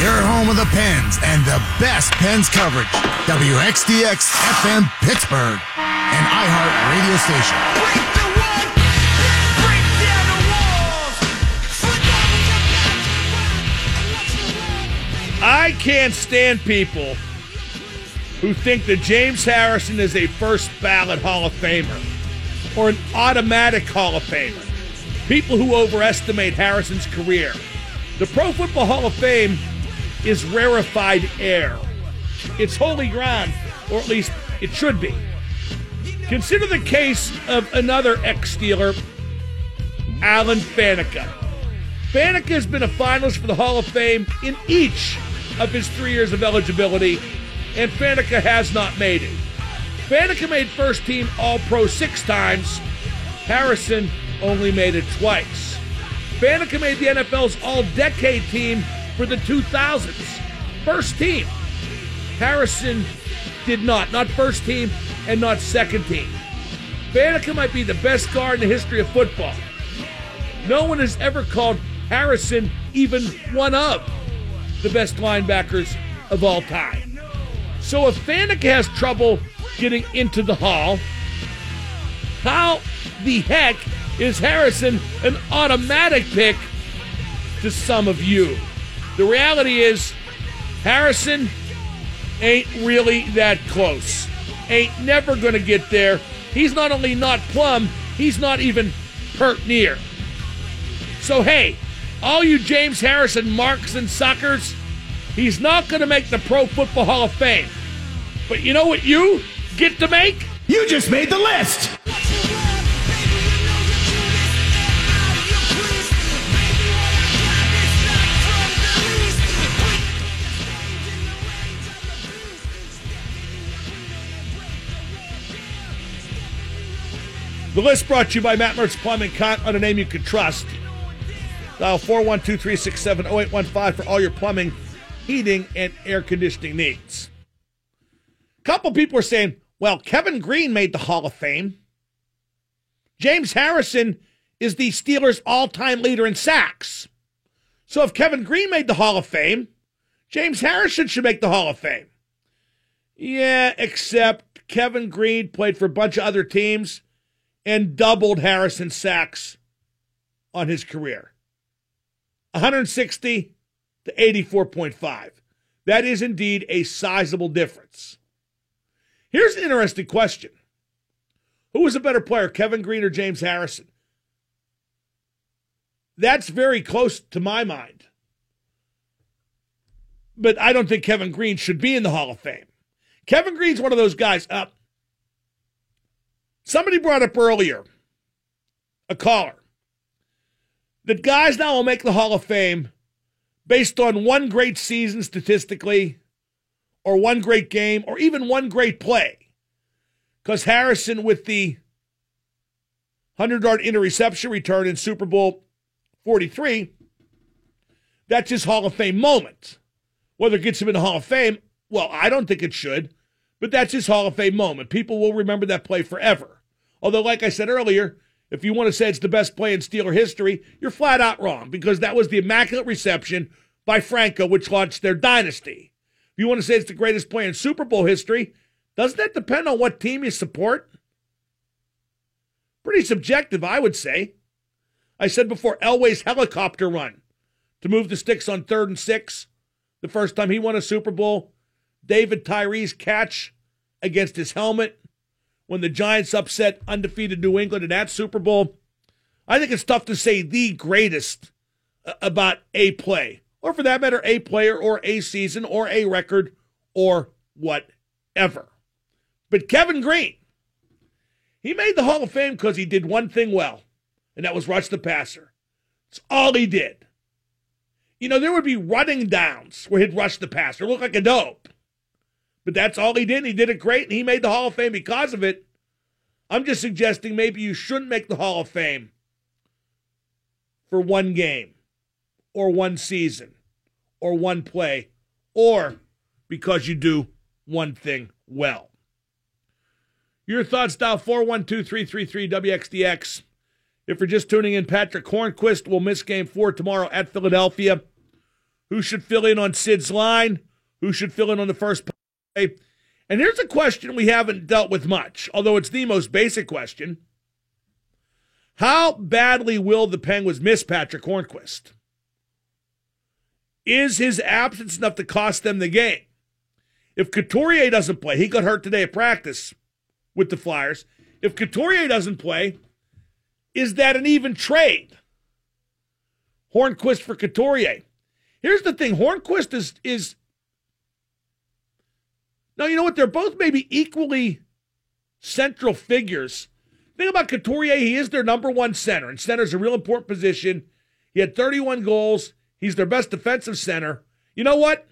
Your home of the Pens and the best Pens coverage. WXDX FM Pittsburgh, an iHeart radio station. Break the wall, break down the walls. I can't stand people who think that James Harrison is a first ballot Hall of Famer or an automatic Hall of Famer. People who overestimate Harrison's career. The Pro Football Hall of Fame is rarefied air. It's holy ground, or at least it should be. Consider the case of another ex Steeler, Alan Faneca. Faneca has been a finalist for the Hall of Fame in each of his three years of eligibility, and Faneca has not made it. Faneca made first team All Pro six times. Harrison only made it twice. Faneca made the NFL's All Decade team for the 2000s. First team. Harrison did not. Not first team and not second team. Faneca might be the best guard in the history of football. No one has ever called Harrison even one of the best linebackers of all time. So if Faneca has trouble getting into the hall, how the heck is Harrison an automatic pick to some of you? The reality is, Harrison ain't really that close. Ain't never going to get there. He's not only not plumb, he's not even pert near. So, hey, all you James Harrison marks and suckers, he's not going to make the Pro Football Hall of Fame. But you know what you get to make? You just made the list. The list brought to you by Matt Mertz Plumbing. Count on a name you can trust. Dial 412 367 0815 for all your plumbing, heating, and air conditioning needs. A couple people are saying, well, Kevin Greene made the Hall of Fame. James Harrison is the Steelers' all time leader in sacks. So if Kevin Greene made the Hall of Fame, James Harrison should make the Hall of Fame. Yeah, except Kevin Greene played for a bunch of other teams and doubled Harrison's sacks on his career 160 to 84.5. That is indeed a sizable difference. Here's an interesting question Who was a better player, Kevin Greene or James Harrison? That's very close to my mind. But I don't think Kevin Greene should be in the Hall of Fame. Kevin Greene's one of those guys. Uh, somebody brought up earlier, a caller, that guys now will make the Hall of Fame based on one great season statistically, or one great game, or even one great play. Because Harrison, with the 100 yard interception return in Super Bowl 43, that's his Hall of Fame moment. Whether it gets him in the Hall of Fame, well, I don't think it should, but that's his Hall of Fame moment. People will remember that play forever. Although, like I said earlier, if you want to say it's the best play in Steeler history, you're flat out wrong because that was the immaculate reception by Franco, which launched their dynasty. If you want to say it's the greatest play in Super Bowl history, doesn't that depend on what team you support? Pretty subjective, I would say. I said before Elway's helicopter run to move the sticks on third and six the first time he won a Super Bowl. David Tyree's catch against his helmet when the Giants upset undefeated New England in that Super Bowl. I think it's tough to say the greatest uh, about a play, or for that matter, a player, or a season, or a record, or whatever. But Kevin Greene, he made the Hall of Fame because he did one thing well, and that was rush the passer. It's all he did. You know, there would be running downs where he'd rush the passer, look like a dope. But that's all he did. He did it great, and he made the Hall of Fame because of it. I'm just suggesting maybe you shouldn't make the Hall of Fame for one game, or one season, or one play, or because you do one thing well. Your thoughts, dial 412 333 WXDX. If you're just tuning in, Patrick Hornqvist will miss game four tomorrow at Philadelphia. who should fill in on Sid's line, who should fill in on the first play. And here's a question we haven't dealt with much, although it's the most basic question. How badly will the Penguins miss Patrick Hornqvist? Is his absence enough to cost them the game? If Couturier doesn't play, he got hurt today at practice with the Flyers. If Couturier doesn't play, is that an even trade? Hornqvist for Couturier. Here's the thing: Hornqvist is is. Now you know what? They're both maybe equally central figures. Think about Couturier; he is their number one center, and center is a real important position. He had 31 goals. He's their best defensive center. You know what?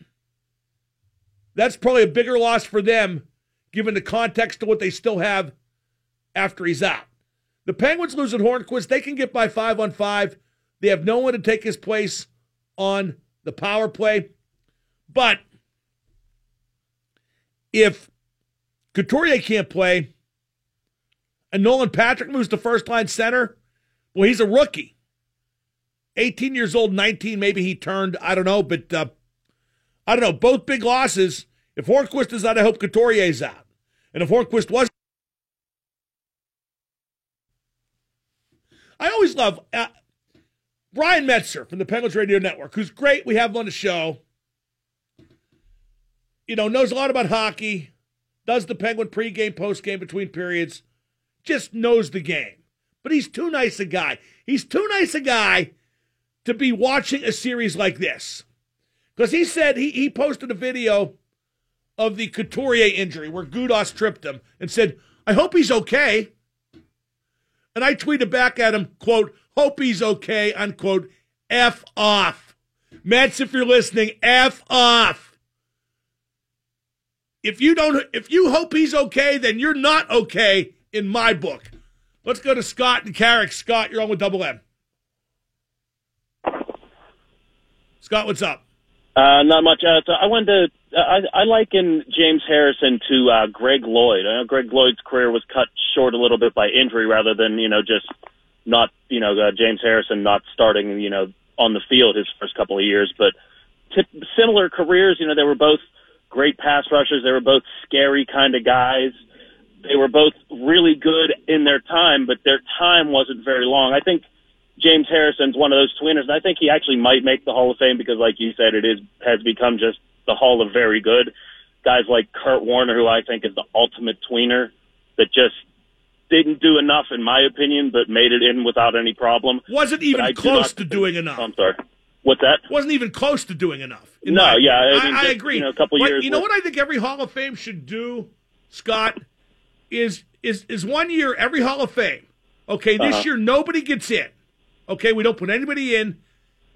That's probably a bigger loss for them, given the context of what they still have after he's out. The Penguins lose losing Hornqvist. They can get by five on five. They have no one to take his place on the power play. But if Couturier can't play and Nolan Patrick moves to first line center, well, he's a rookie. 18 years old, 19, maybe he turned. I don't know, but uh, I don't know. Both big losses. If Hornqvist is out, I hope Couturier's out. And if Hornqvist was. I always love uh, Brian Metzer from the Penguins Radio Network, who's great. We have him on the show. You know, knows a lot about hockey, does the Penguin pregame, postgame between periods, just knows the game. But he's too nice a guy. He's too nice a guy to be watching a series like this. Because he said he, he posted a video of the Couturier injury where Gudas tripped him and said, I hope he's okay. And I tweeted back at him, quote, hope he's okay, unquote, F off. Mets, if you're listening, F off. If you don't if you hope he's okay, then you're not okay in my book. Let's go to Scott and Carrick. Scott, you're on with double M. Scott, what's up? Uh, not much. Uh, so I wanted to. I, I liken James Harrison to uh, Greg Lloyd. I know Greg Lloyd's career was cut short a little bit by injury, rather than you know just not you know uh, James Harrison not starting you know on the field his first couple of years, but t- similar careers. You know they were both great pass rushers. They were both scary kind of guys. They were both really good in their time, but their time wasn't very long. I think James Harrison's one of those tweeners, and I think he actually might make the Hall of Fame because, like you said, it is has become just the Hall of Very Good. Guys like Kurt Warner, who I think is the ultimate tweener, that just didn't do enough, in my opinion, but made it in without any problem. Wasn't even I do close to doing enough. I'm sorry. What's that? Wasn't even close to doing enough. No, my yeah, I mean, I, I agree. you know, a couple But years You know with- what I think every Hall of Fame should do, Scott, is is is one year every Hall of Fame. Okay, this Uh-huh. year nobody gets in. Okay, we don't put anybody in,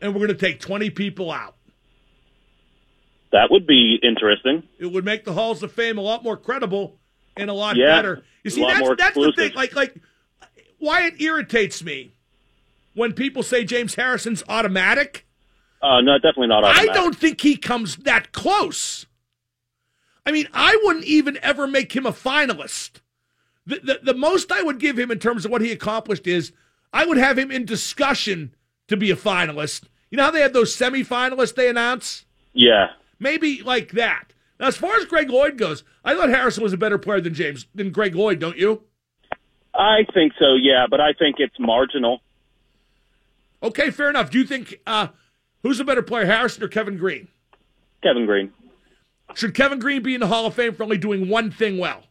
and we're going to take twenty people out. That would be interesting. It would make the halls of fame a lot more credible and a lot Yeah, better. You a see, lot that's more that's the thing. exclusive. Like like why it irritates me when people say James Harrison's automatic. Uh, no, definitely not. I don't think he comes that close. I mean, I wouldn't even ever make him a finalist. The, the, the most I would give him in terms of what he accomplished is I would have him in discussion to be a finalist. You know how they have those semifinalists they announce? Yeah. Maybe like that. Now, as far as Greg Lloyd goes, I thought Harrison was a better player than James than Greg Lloyd, don't you? I think so, yeah, but I think it's marginal. Okay, fair enough. Do you think uh, who's a better player, Harrison or Kevin Greene? Kevin Greene. Should Kevin Green be in the Hall of Fame for only doing one thing well?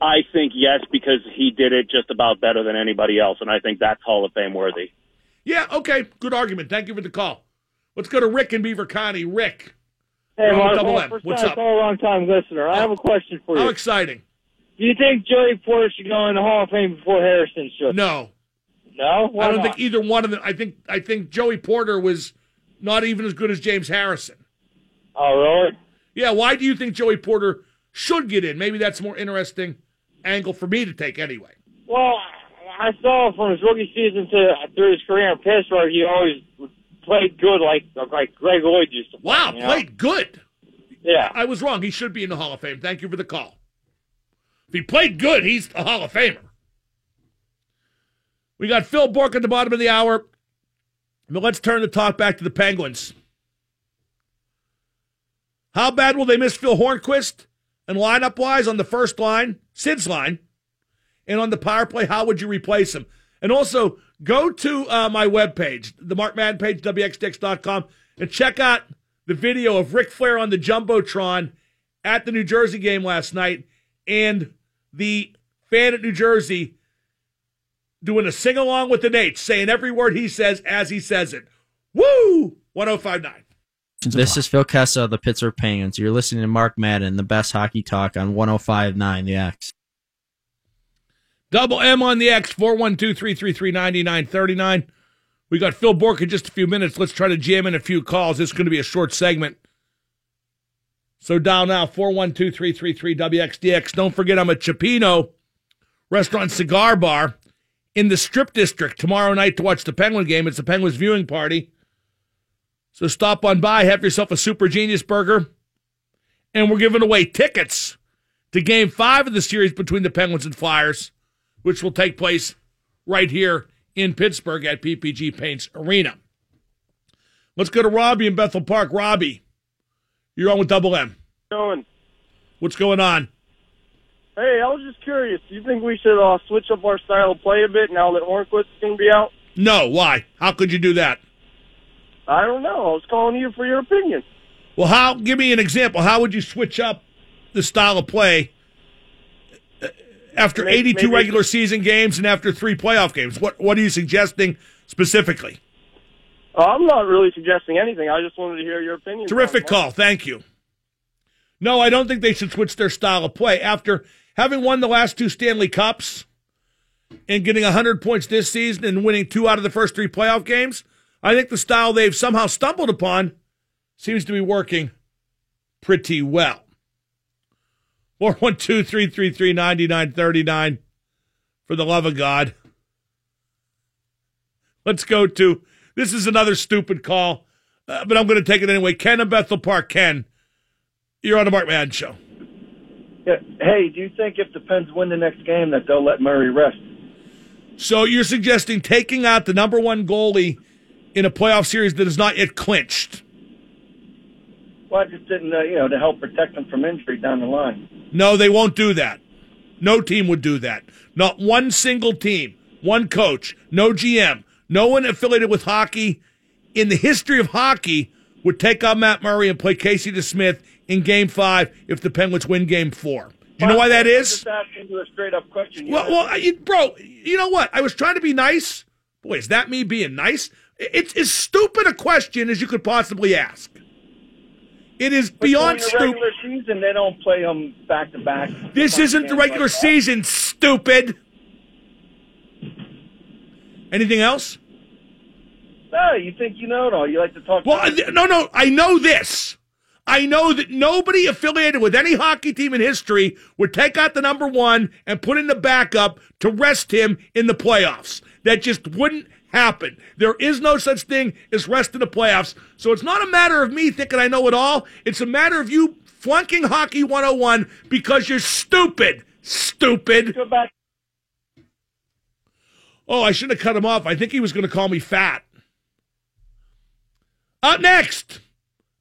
I think yes, because he did it just about better than anybody else, and I think that's Hall of Fame worthy. Yeah, okay. Good argument. Thank you for the call. Let's go to Rick in Beaver County. Rick, Hey, You're Mark, Double well, M. What's time up? call, long time listener. I have a question for you. how exciting. Do you think Joey Porter should go in the Hall of Fame before Harrison should? No, No? Why I don't not? think either one of them. I think I think Joey Porter was not even as good as James Harrison. Oh, really? Yeah, why do you think Joey Porter should get in? Maybe that's a more interesting angle for me to take anyway. Well, I saw from his rookie season to through his career in Pittsburgh, he always played good like like Greg Lloyd used to play. Wow, you know? played good. Yeah. I was wrong. He should be in the Hall of Fame. Thank you for the call. If he played good, he's a Hall of Famer. We got Phil Bourque at the bottom of the hour. But let's turn the talk back to the Penguins. How bad will they miss Phil Hornqvist? And lineup wise on the first line, Sid's line, and on the power play, how would you replace him? And also go to uh, my webpage, the Mark Madden page, WXDX.com, and check out the video of Ric Flair on the Jumbotron at the New Jersey game last night and the fan at New Jersey doing a sing along with the Nate, saying every word he says as he says it. Woo! 1059. This is Phil Kessel of the Pittsburgh Penguins. You're listening to Mark Madden, the best hockey talk on 1059 The X. Double M on the X, 412 333 9939. We got Phil Bourque in just a few minutes. Let's try to jam in a few calls. This is going to be a short segment. So dial now, 412 333 WXDX. Don't forget, I'm at Cioppino Restaurant Cigar Bar in the Strip District tomorrow night to watch the Penguin game. It's the Penguins viewing party. So stop on by, have yourself a Super Genius burger. And we're giving away tickets to game five of the series between the Penguins and Flyers, which will take place right here in Pittsburgh at PPG Paints Arena. Let's go to Robbie in Bethel Park. Robbie, you're on with Double M. Going. What's going on? Hey, I was just curious. Do you think we should uh, switch up our style of play a bit now that Hornqvist's going to be out? No, why? How could you do that? I don't know. I was calling you for your opinion. Well, how? Give me an example. How would you switch up the style of play uh, after Maybe- 82 maybe- regular season games and after three playoff games? What What are you suggesting specifically? Uh, I'm not really suggesting anything. I just wanted to hear your opinion. Terrific call. Thank you. No, I don't think they should switch their style of play after having won the last two Stanley Cups and getting 100 points this season and winning two out of the first three playoff games. I think the style they've somehow stumbled upon seems to be working pretty well. 412 333 9939 for the love of God. Let's go to this is another stupid call, uh, but I'm going to take it anyway. Ken in Bethel Park. Ken, you're on the Mark Madden Show. Yeah. Hey, do you think if the Pens win the next game that they'll let Murray rest? So you're suggesting taking out the number one goalie in a playoff series that is not yet clinched? Well, I just didn't, uh, you know, to help protect them from injury down the line. No, they won't do that. No team would do that. Not one single team, one coach, no GM, no one affiliated with hockey in the history of hockey would take on Matt Murray and play Casey DeSmith in game five if the Penguins win game four. Do you know why that is? Just asking you a straight up question. Well, well, you, bro, you know what? I was trying to be nice. Boy, is that me being nice? It's as stupid a question as you could possibly ask. It is but beyond stupid. regular season, they don't play them back to back. This isn't the regular season, stupid. Anything else? No, you think you know it all. You like to talk. Well, no, no, I know this. I know that nobody affiliated with any hockey team in history would take out the number one and put in the backup to rest him in the playoffs. That just wouldn't happen. There is no such thing as rest in the playoffs. So it's not a matter of me thinking I know it all. It's a matter of you flunking hockey 101 because you're stupid. Stupid. Oh, I shouldn't have cut him off. I think he was going to call me fat. Up next,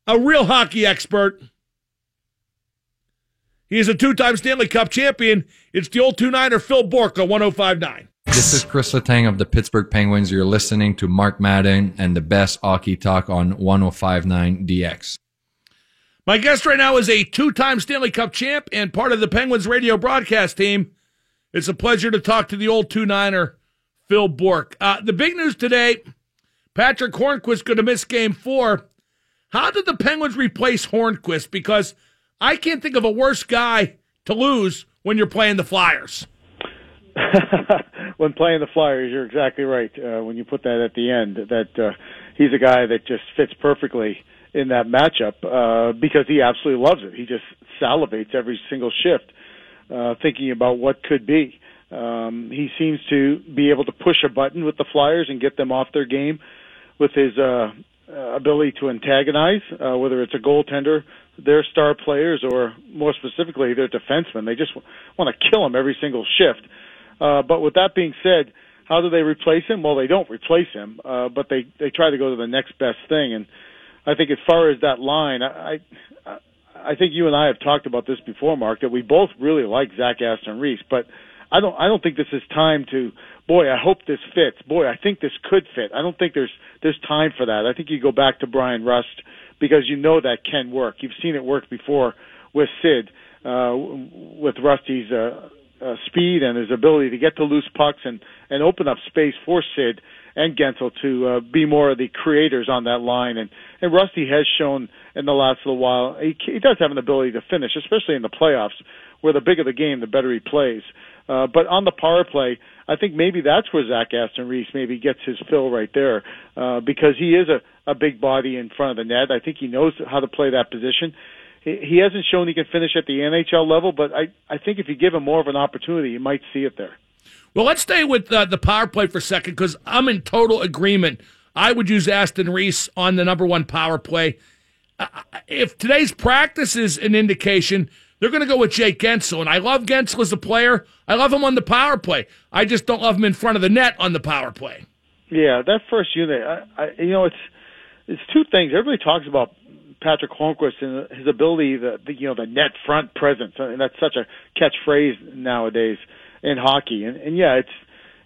a real hockey expert. He is a two time Stanley Cup champion. It's the old 2 9er Phil Bourque on 1059. This is Chris Letang of the Pittsburgh Penguins. You're listening to Mark Madden and the best hockey talk on 1059 DX. My guest right now is a two time Stanley Cup champ and part of the Penguins radio broadcast team. It's a pleasure to talk to the old 2 9er, Phil Bourque. Uh, the big news today Patrick Hornqvist going to miss game four. How did the Penguins replace Hornqvist? Because I can't think of a worse guy to lose when you're playing the Flyers. when playing the Flyers, you're exactly right. Uh, when you put that at the end, that uh, he's a guy that just fits perfectly in that matchup uh, because he absolutely loves it. He just salivates every single shift, uh, thinking about what could be. Um, he seems to be able to push a button with the Flyers and get them off their game with his uh, uh, ability to antagonize, uh, whether it's a goaltender, their star players, or more specifically their defensemen. They just w- want to kill him every single shift. Uh, but with that being said, how do they replace him? Well, they don't replace him, uh, but they they try to go to the next best thing. And I think as far as that line, I I, I think you and I have talked about this before, Mark, that we both really like Zach Aston Reese, but I don't I don't think this is time to boy, I hope this fits. Boy, I think this could fit. I don't think there's there's time for that. I think you go back to Bryan Rust because you know that can work. You've seen it work before with Sid, uh, with Rusty's uh, uh, speed and his ability to get to loose pucks and and open up space for Sid and Guentzel to uh, be more of the creators on that line. And and Rusty has shown in the last little while he, he does have an ability to finish, especially in the playoffs, where the bigger the game, the better he plays. Uh, but on the power play, I think maybe that's where Zach Aston Reese maybe gets his fill right there, uh, because he is a, a big body in front of the net. I think he knows how to play that position. He, he hasn't shown he can finish at the NHL level, but I, I think if you give him more of an opportunity, you might see it there. Well, let's stay with uh, the power play for a second because I'm in total agreement. I would use Aston Reese on the number one power play. Uh, if today's practice is an indication, they're going to go with Jake Guentzel. And I love Guentzel as a player. I love him on the power play. I just don't love him in front of the net on the power play. Yeah, that first unit, I, I, you know, it's it's two things. Everybody talks about Patrick Hornqvist and his ability, the, the you know, the net front presence, and that's such a catchphrase nowadays in hockey. And, and yeah, it's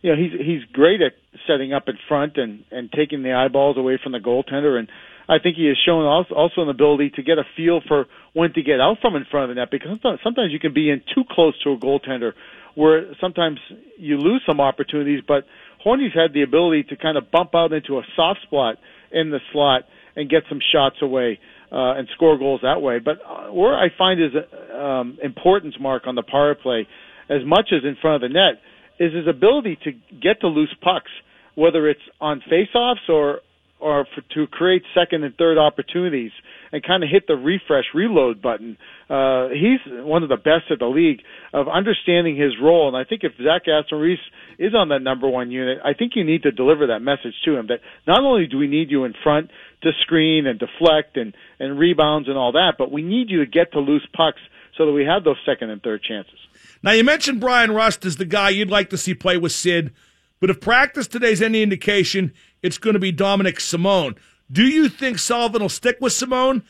you know he's he's great at setting up in front and and taking the eyeballs away from the goaltender and I think he has shown also, an ability to get a feel for when to get out from in front of the net because sometimes, sometimes you can be in too close to a goaltender where sometimes you lose some opportunities. But Horny's had the ability to kind of bump out into a soft spot in the slot and get some shots away uh, and score goals that way. But uh, where I find his um, importance mark on the power play, as much as in front of the net, is his ability to get to loose pucks, whether it's on faceoffs or or for, to create second and third opportunities and kind of hit the refresh reload button. Uh, he's one of the best of the league of understanding his role. And I think if Zach Aston Reese is on that number one unit, I think you need to deliver that message to him that not only do we need you in front to screen and deflect and, and rebounds and all that, but we need you to get to loose pucks so that we have those second and third chances. Now, you mentioned Bryan Rust as the guy you'd like to see play with Sid, but if practice today's any indication, it's going to be Dominik Simon. Do you think Sullivan will stick with Simon?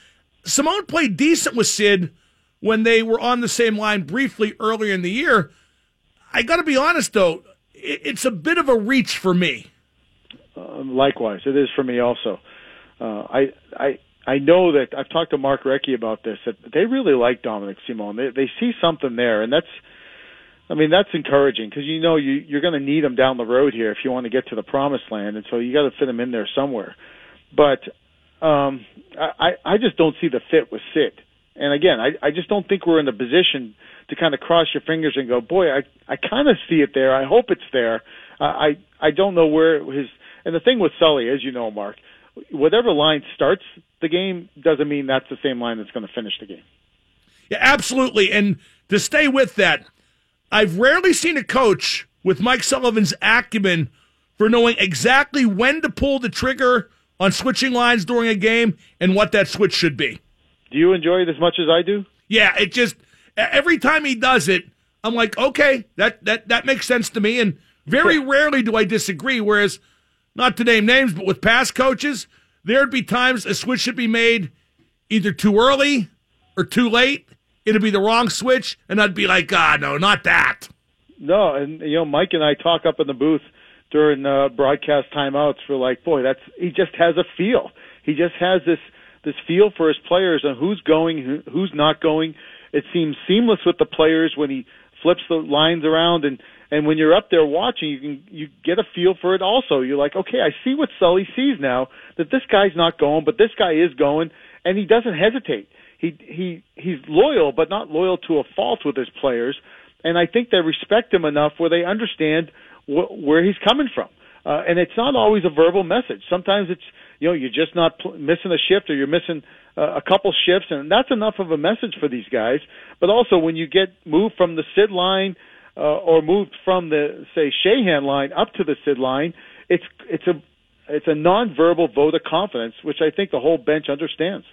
Simon played decent with Sid when they were on the same line briefly earlier in the year. I got to be honest, though, it's a bit of a reach for me. Uh, likewise, it is for me also. Uh, I I I know that I've talked to Mark Recchi about this. That they really like Dominik Simon. They they see something there, and that's I mean, that's encouraging because you know you, you're going to need them down the road here if you want to get to the promised land, and so you got to fit them in there somewhere. But um, I, I just don't see the fit with Sid. And again, I, I just don't think we're in the position to kind of cross your fingers and go, boy, I, I kind of see it there. I hope it's there. I, I don't know where his. And the thing with Sully, as you know, Mark, whatever line starts the game doesn't mean that's the same line that's going to finish the game. Yeah, absolutely. And to stay with that, I've rarely seen a coach with Mike Sullivan's acumen for knowing exactly when to pull the trigger on switching lines during a game and what that switch should be. Do you enjoy it as much as I do? Yeah, it just every time he does it, I'm like, okay, that that that makes sense to me. And very rarely do I disagree. Whereas, not to name names, but with past coaches, there'd be times a switch should be made either too early or too late, it'd be the wrong switch, and I'd be like, ah, no, not that. No, and you know, Mike and I talk up in the booth during uh, broadcast timeouts. We're like, boy, that's he just has a feel. He just has this this feel for his players and who's going, who's not going. It seems seamless with the players when he flips the lines around and and when you're up there watching you can you get a feel for it also you're like okay i see what sully sees now that this guy's not going but this guy is going and he doesn't hesitate he he he's loyal, but not loyal to a fault with his players. And I think they respect him enough where they understand wh- where he's coming from. Uh, and it's not always a verbal message. Sometimes it's you know you're just not pl- missing a shift or you're missing uh, a couple shifts, and that's enough of a message for these guys. But also when you get moved from the Sid line uh, or moved from the say Sheahan line up to the Sid line, it's it's a it's a nonverbal vote of confidence, which I think the whole bench understands.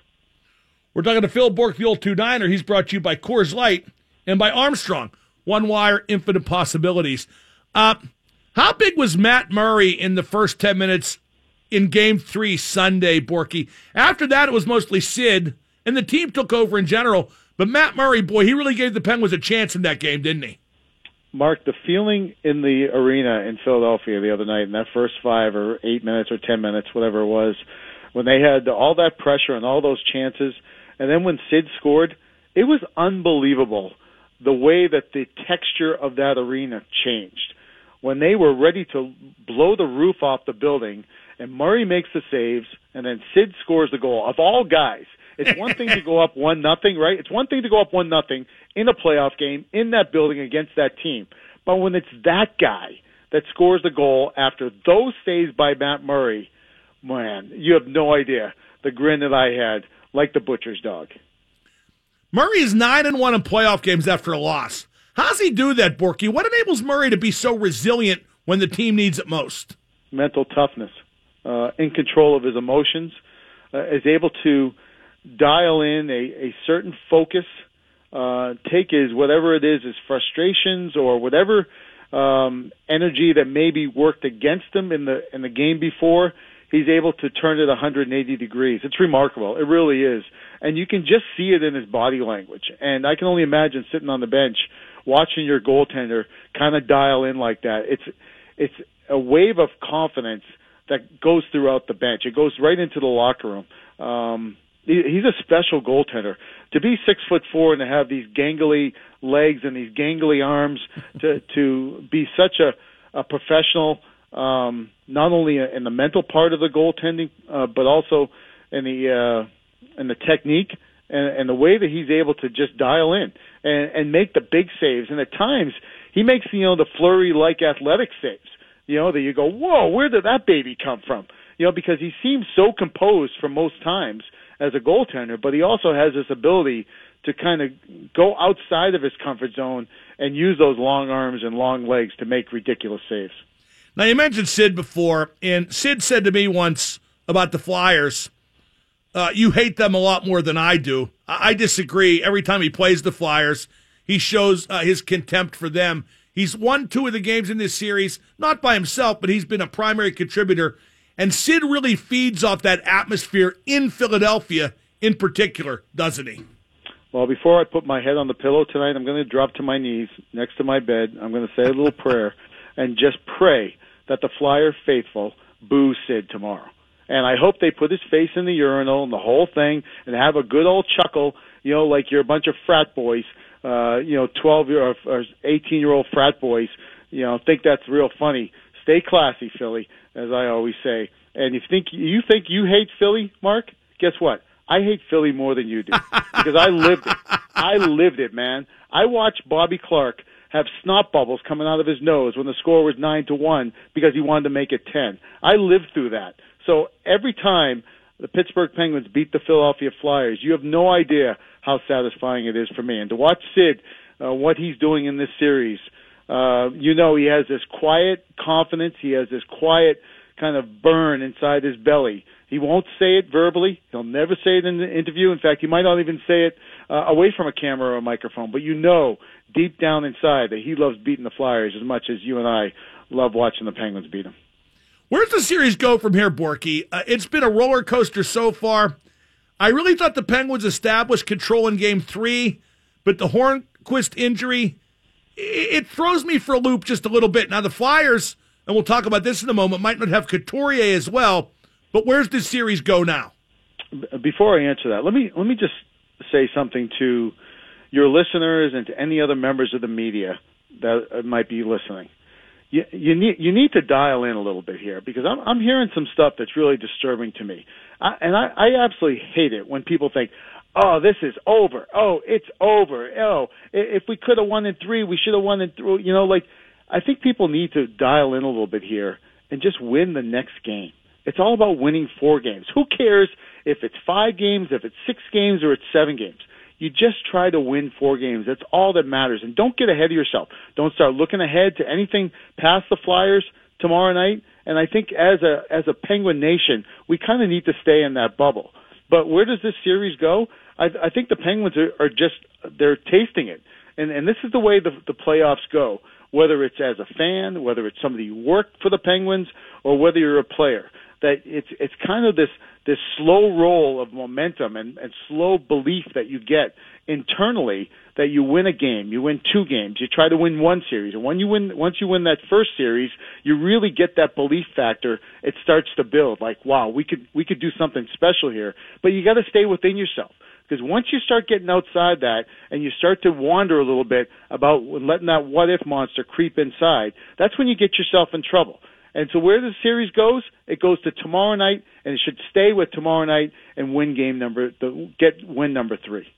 We're talking to Phil Bourque, the old two niner. He's brought to you by Coors Light and by Armstrong. One wire, infinite possibilities. Uh, how big was Matt Murray in the first 10 minutes in game three Sunday, Borky? After that, it was mostly Sid and the team took over in general. But Matt Murray, boy, he really gave the Penguins a chance in that game, didn't he? Mark, the feeling in the arena in Philadelphia the other night in that first five or eight minutes or ten minutes, whatever it was, when they had all that pressure and all those chances, and then when Sid scored, it was unbelievable the way that the texture of that arena changed. When they were ready to blow the roof off the building, and Murray makes the saves, and then Sid scores the goal. Of all guys, it's one thing to go up one nothing, right? It's one thing to go up one nothing in a playoff game in that building against that team. But when it's that guy that scores the goal after those saves by Matt Murray, man, you have no idea the grin that I had, like the butcher's dog. Murray is nine and one in playoff games after a loss. How's he do that, Borky? What enables Murray to be so resilient when the team needs it most? Mental toughness, uh, in control of his emotions, uh, is able to dial in a, a certain focus, uh, take his whatever it is, his frustrations or whatever um, energy that maybe worked against him in the in the game before. He's able to turn it 180 degrees. It's remarkable. It really is, and you can just see it in his body language. And I can only imagine sitting on the bench watching your goaltender kind of dial in like that. It's it's a wave of confidence that goes throughout the bench. It goes right into the locker room. Um, he- he's a special goaltender. To be six foot four and to have these gangly legs and these gangly arms, to to be such a a professional, um, not only in the mental part of the goaltending, uh, but also in the uh, in the technique and, and the way that he's able to just dial in and, and make the big saves. And at times he makes you know the flurry like athletic saves. You know that you go, whoa, where did that baby come from? You know because he seems so composed for most times as a goaltender, but he also has this ability to kind of go outside of his comfort zone and use those long arms and long legs to make ridiculous saves. Now you mentioned Sid before, and Sid said to me once about the Flyers, uh, "You hate them a lot more than I do." I, I disagree. Every time he plays the Flyers, he shows uh, his contempt for them. He's won two of the games in this series, not by himself, but he's been a primary contributor. And Sid really feeds off that atmosphere in Philadelphia, in particular, doesn't he? Well, before I put my head on the pillow tonight, I'm going to drop to my knees next to my bed. I'm going to say a little prayer and just pray that the Flyer faithful boo Sid tomorrow. And I hope they put his face in the urinal and the whole thing and have a good old chuckle, you know, like you're a bunch of frat boys, uh, you know, 12 year or 18 year old frat boys, you know, think that's real funny. Stay classy, Philly, as I always say. And if you think you think you hate Philly, Mark, guess what? I hate Philly more than you do because I lived it. I lived it, man. I watched Bobby Clarke have snot bubbles coming out of his nose when the score was nine to one because he wanted to make it ten. I lived through that. So every time the Pittsburgh Penguins beat the Philadelphia Flyers, you have no idea how satisfying it is for me. And to watch Sid, uh, what he's doing in this series, uh, you know, he has this quiet confidence. He has this quiet kind of burn inside his belly. He won't say it verbally. He'll never say it in the interview. In fact, he might not even say it uh, away from a camera or a microphone. But you know, deep down inside, that he loves beating the Flyers as much as you and I love watching the Penguins beat them. Where does the series go from here, Borky? Uh, it's been a roller coaster so far. I really thought the Penguins established control in Game Three, but the Hornqvist injury it, it throws me for a loop just a little bit. Now the Flyers, and we'll talk about this in a moment, might not have Couturier as well. But where's this series go now? Before I answer that, let me let me just say something to your listeners and to any other members of the media that might be listening. You, you need you need to dial in a little bit here because I'm I'm hearing some stuff that's really disturbing to me, I, and I, I absolutely hate it when people think, "Oh, this is over. Oh, it's over. Oh, if we could have won in three, we should have won in three, You know, like I think people need to dial in a little bit here and just win the next game. It's all about winning four games. Who cares if it's five games, if it's six games, or it's seven games? You just try to win four games. That's all that matters. And don't get ahead of yourself. Don't start looking ahead to anything past the Flyers tomorrow night. And I think as a as a Penguin Nation, we kind of need to stay in that bubble. But where does this series go? I, I think the Penguins are, are just they're tasting it, and and this is the way the the playoffs go. Whether it's as a fan, whether it's somebody who worked for the Penguins, or whether you're a player, that it's it's kind of this this slow roll of momentum and, and slow belief that you get internally that you win a game, you win two games, you try to win one series, and when you win, once you win that first series, you really get that belief factor. It starts to build. Like, wow, we could we could do something special here. But you got to stay within yourself because once you start getting outside that and you start to wander a little bit about letting that what if monster creep inside, that's when you get yourself in trouble. And so where the series goes, it goes to tomorrow night, and it should stay with tomorrow night and win game number, the, get win number three.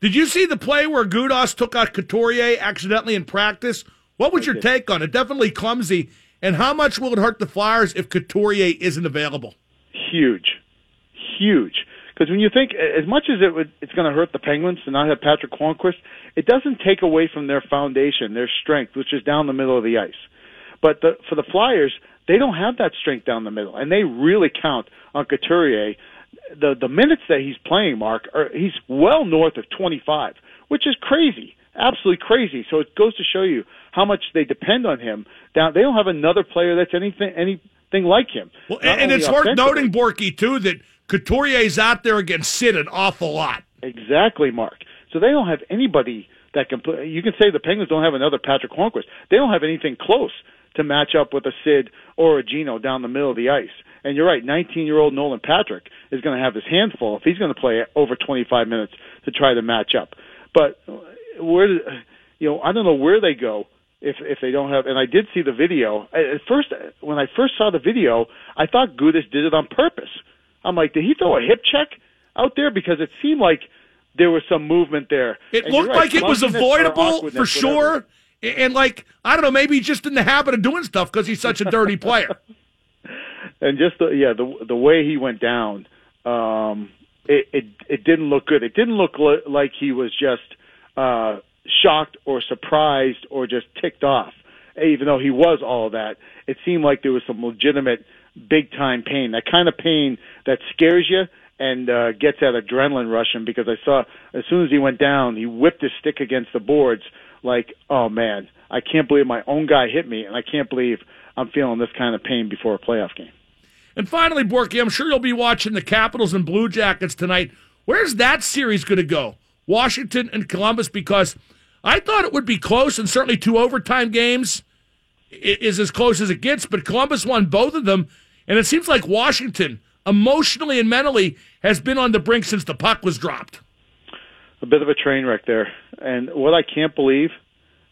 Did you see the play where Gudas took out Couturier accidentally in practice? What was your take on it? Definitely clumsy. And how much will it hurt the Flyers if Couturier isn't available? Huge, huge. Because when you think, as much as it would, it's going to hurt the Penguins to not have Patrick Hornqvist, it doesn't take away from their foundation, their strength, which is down the middle of the ice. But the, for the Flyers, they don't have that strength down the middle, and they really count on Couturier. The the minutes that he's playing, Mark, are he's well north of 25, which is crazy, absolutely crazy. So it goes to show you how much they depend on him. Down, they don't have another player that's anything anything like him. Well, and, and it's worth noting, Borky, too, that Couturier's out there against Sid an awful lot. Exactly, Mark. So they don't have anybody that can play. You can say the Penguins don't have another Patrick Hornqvist. They don't have anything close to match up with a Sid or a Gino down the middle of the ice. And you're right, 19 year old Nolan Patrick is going to have his hands full if he's going to play over 25 minutes to try to match up. But where, you know, I don't know where they go if if they don't have. And I did see the video at first. When I first saw the video, I thought Gudas did it on purpose. I'm like, did he throw a hip check out there because it seemed like there was some movement there. It And looked right, like it was avoidable for sure. whatever. And like, I don't know, maybe he's just in the habit of doing stuff because he's such a dirty player. and just the yeah the the way he went down um it it it didn't look good it didn't look li- like he was just uh shocked or surprised or just ticked off even though he was all that it seemed like there was some legitimate big time pain that kind of pain that scares you and uh gets that adrenaline rushing because I saw as soon as he went down he whipped his stick against the boards like oh man I can't believe my own guy hit me and I can't believe I'm feeling this kind of pain before a playoff game And finally, Borky, I'm sure you'll be watching the Capitals and Blue Jackets tonight. Where's that series going to go? Washington and Columbus? Because I thought it would be close, and certainly two overtime games is as close as it gets. But Columbus won both of them, and it seems like Washington, emotionally and mentally, has been on the brink since the puck was dropped. a bit of a train wreck there. And what I can't believe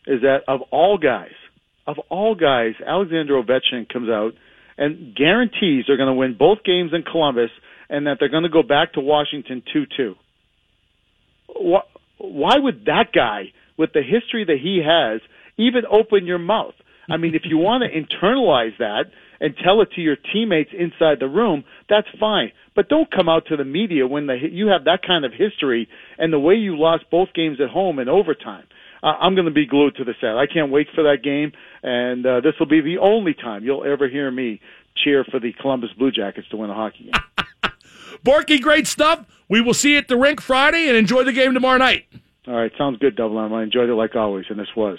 is that of all guys, of all guys, Alexander Ovechkin comes out and guarantees they're going to win both games in Columbus and that they're going to go back to Washington 2-2. Why, why would that guy, with the history that he has, even open your mouth? I mean, if you want to internalize that and tell it to your teammates inside the room, that's fine. But don't come out to the media when the, you have that kind of history and the way you lost both games at home in overtime. Uh, I'm going to be glued to the set. I can't wait for that game, and uh, this will be the only time you'll ever hear me cheer for the Columbus Blue Jackets to win a hockey game. Borky, great stuff. We will see you at the rink Friday and enjoy the game tomorrow night. All right, sounds good, Double M. I enjoyed it like always, and this was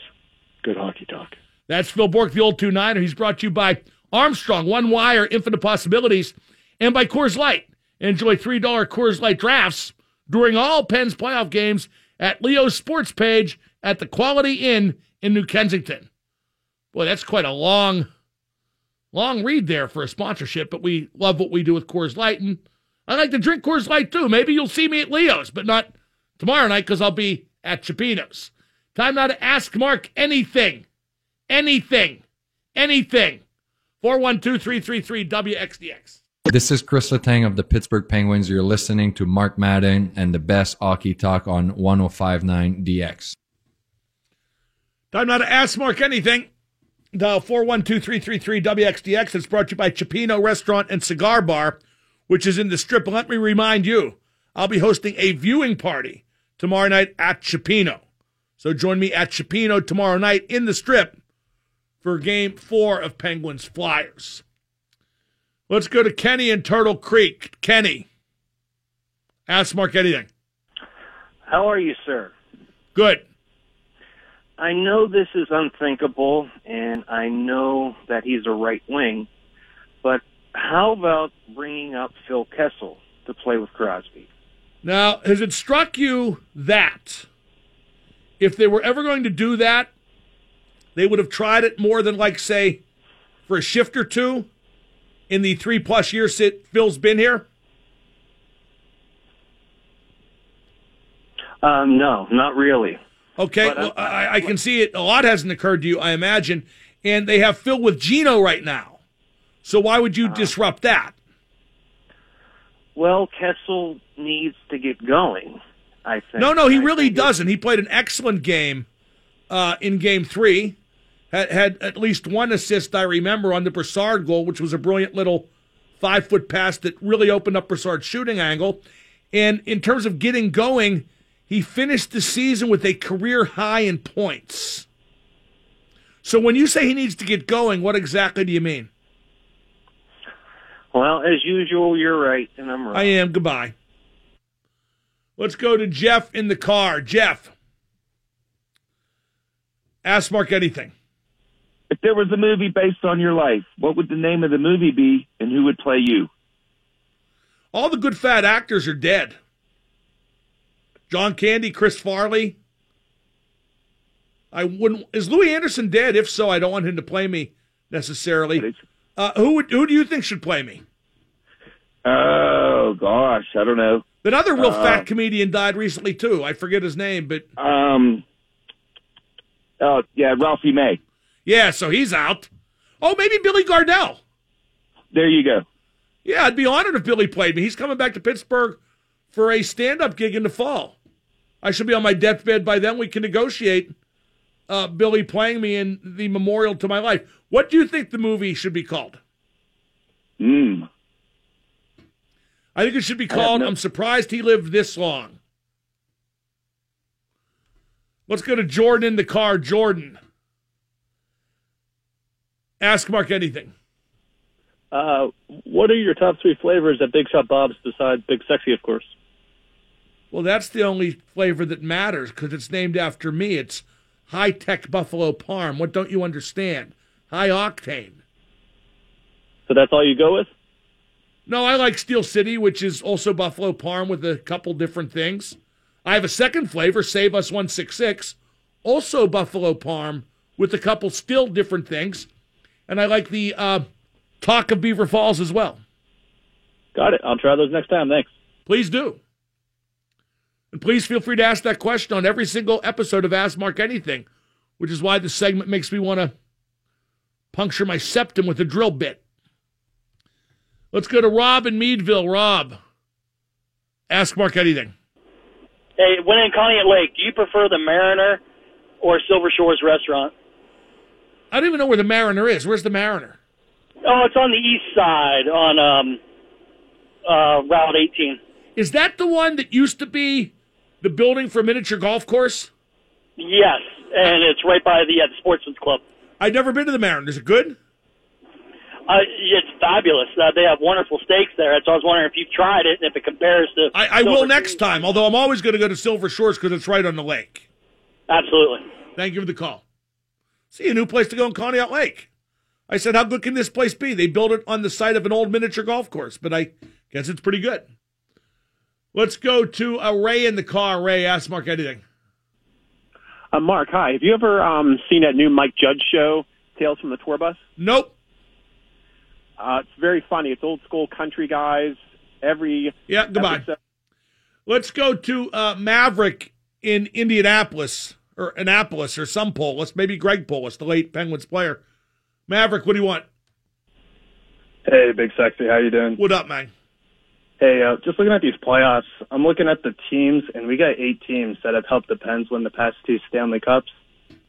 good hockey talk. That's Phil Bourque, the old two niner. He's brought to you by Armstrong, One Wire, Infinite Possibilities, and by Coors Light. Enjoy $3 Coors Light drafts during all Pens playoff games at Leo's Sports page at the Quality Inn in New Kensington. Boy, that's quite a long, long read there for a sponsorship, but we love what we do with Coors Light. And I like to drink Coors Light too. Maybe you'll see me at Leo's, but not tomorrow night because I'll be at Cioppino's. Time now to ask Mark anything anything, anything. 412 333 WXDX. This is Chris Letang of the Pittsburgh Penguins. You're listening to Mark Madden and the best hockey talk on 1059 DX. Time now to ask Mark anything. Dial 412 333 WXDX. It's brought to you by Cioppino Restaurant and Cigar Bar, which is in the strip. Let me remind you, I'll be hosting a viewing party tomorrow night at Cioppino. So join me at Cioppino tomorrow night in the strip for game four of Penguins Flyers. Let's go to Kenny in Turtle Creek. Kenny, ask Mark anything. How are you, sir? Good. I know this is unthinkable, and I know that he's a right wing, but how about bringing up Phil Kessel to play with Crosby? Now, has it struck you that if they were ever going to do that, they would have tried it more than, like, say, for a shift or two in the three plus years that Phil's been here? Um, no, not really. Okay, But, uh, I, I can see it. A lot hasn't occurred to you, I imagine. And they have Phil with Gino right now. So why would you disrupt that? Well, Kessel needs to get going. I think. No, no, he I really doesn't. He played an excellent game uh, in Game Three. Had had at least one assist I remember on the Brassard goal, which was a brilliant little five foot pass that really opened up Brassard's shooting angle. And in terms of getting going, he finished the season with a career high in points. So when you say he needs to get going, what exactly do you mean? Well, as usual, you're right, and I'm wrong. I am. Goodbye. Let's go to Jeff in the car. Jeff, ask Mark anything. If there was a movie based on your life, what would the name of the movie be, and who would play you? All the good fat actors are dead. John Candy, Chris Farley. I wouldn't. Is Louie Anderson dead? If so, I don't want him to play me necessarily. Uh, who would, who do you think should play me? Oh gosh, I don't know. Another real Uh, fat comedian died recently too. I forget his name, but Um. Oh yeah, Ralphie May. Yeah, so he's out. Oh, maybe Billy Gardell. There you go. Yeah, I'd be honored if Billy played me. He's coming back to Pittsburgh for a stand-up gig in the fall. I should be on my deathbed by then. We can negotiate uh, Billy playing me in the memorial to my life. What do you think the movie should be called? Hmm. I think it should be called "I'm surprised he lived this long. Let's go to Jordan in the car. Jordan. Ask Mark anything. Uh, what are your top three flavors at Big Shot Bob's besides Big Sexy, of course? Well, that's the only flavor that matters because it's named after me. It's high tech buffalo parm. What don't you understand? High octane. So that's all you go with? No, I like Steel City, which is also buffalo parm with a couple different things. I have a second flavor, Save Us 166, also buffalo parm with a couple still different things. And I like the uh, Talk of Beaver Falls as well. Got it. I'll try those next time. Thanks. Please do. And please feel free to ask that question on every single episode of Ask Mark Anything, which is why this segment makes me want to puncture my septum with a drill bit. Let's go to Rob in Meadville. Rob, ask Mark anything. Hey, when in Conneaut Lake, do you prefer the Mariner or Silver Shores restaurant? I don't even know where the Mariner is. Where's the Mariner? Oh, it's on the east side on um, uh, Route 18. Is that the one that used to be the building for a miniature golf course? Yes, and it's right by the, uh, the Sportsman's Club. I've never been to the Mariner. Is it good? Uh, it's fabulous. Uh, they have wonderful steaks there. So I was wondering if you've tried it and if it compares to. I, I will next time, although I'm always going to go to Silver Shores because it's right on the lake. Absolutely. Thank you for the call. See, a new place to go in Conneaut Lake. I said, how good can this place be? They built it on the site of an old miniature golf course, but I guess it's pretty good. Let's go to uh, Ray in the car. Ray, ask Mark anything. Uh, Mark, hi. Have you ever um, seen that new Mike Judge show, Tales from the Tour Bus? Nope. Uh, it's very funny. It's old school country guys. Every Yeah, goodbye. episode- Let's go to uh, Maverick in Indianapolis or Annapolis or some Polis, maybe Greg Polis, the late Penguins player. Maverick, what do you want? Hey, Big Sexy, how you doing? What up, man? Hey, uh, just looking at these playoffs, I'm looking at the teams, and we got eight teams that have helped the Pens win the past two Stanley Cups.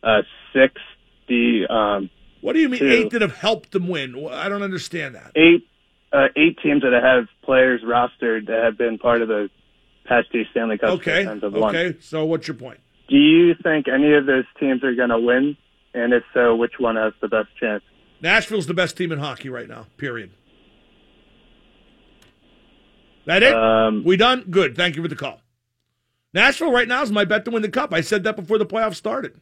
Uh, six, the um, What do you mean two. eight that have helped them win? I don't understand that. eight, uh, eight teams that have players rostered that have been part of the past two Stanley Cups. Okay. the Pens have. Okay. So what's your point? Do you think any of those teams are going to win? And if so, which one has the best chance? Nashville's the best team in hockey right now. Period. That it? Um, we done? Good. Thank you for the call. Nashville right now is my bet to win the cup. I said that before the playoffs started.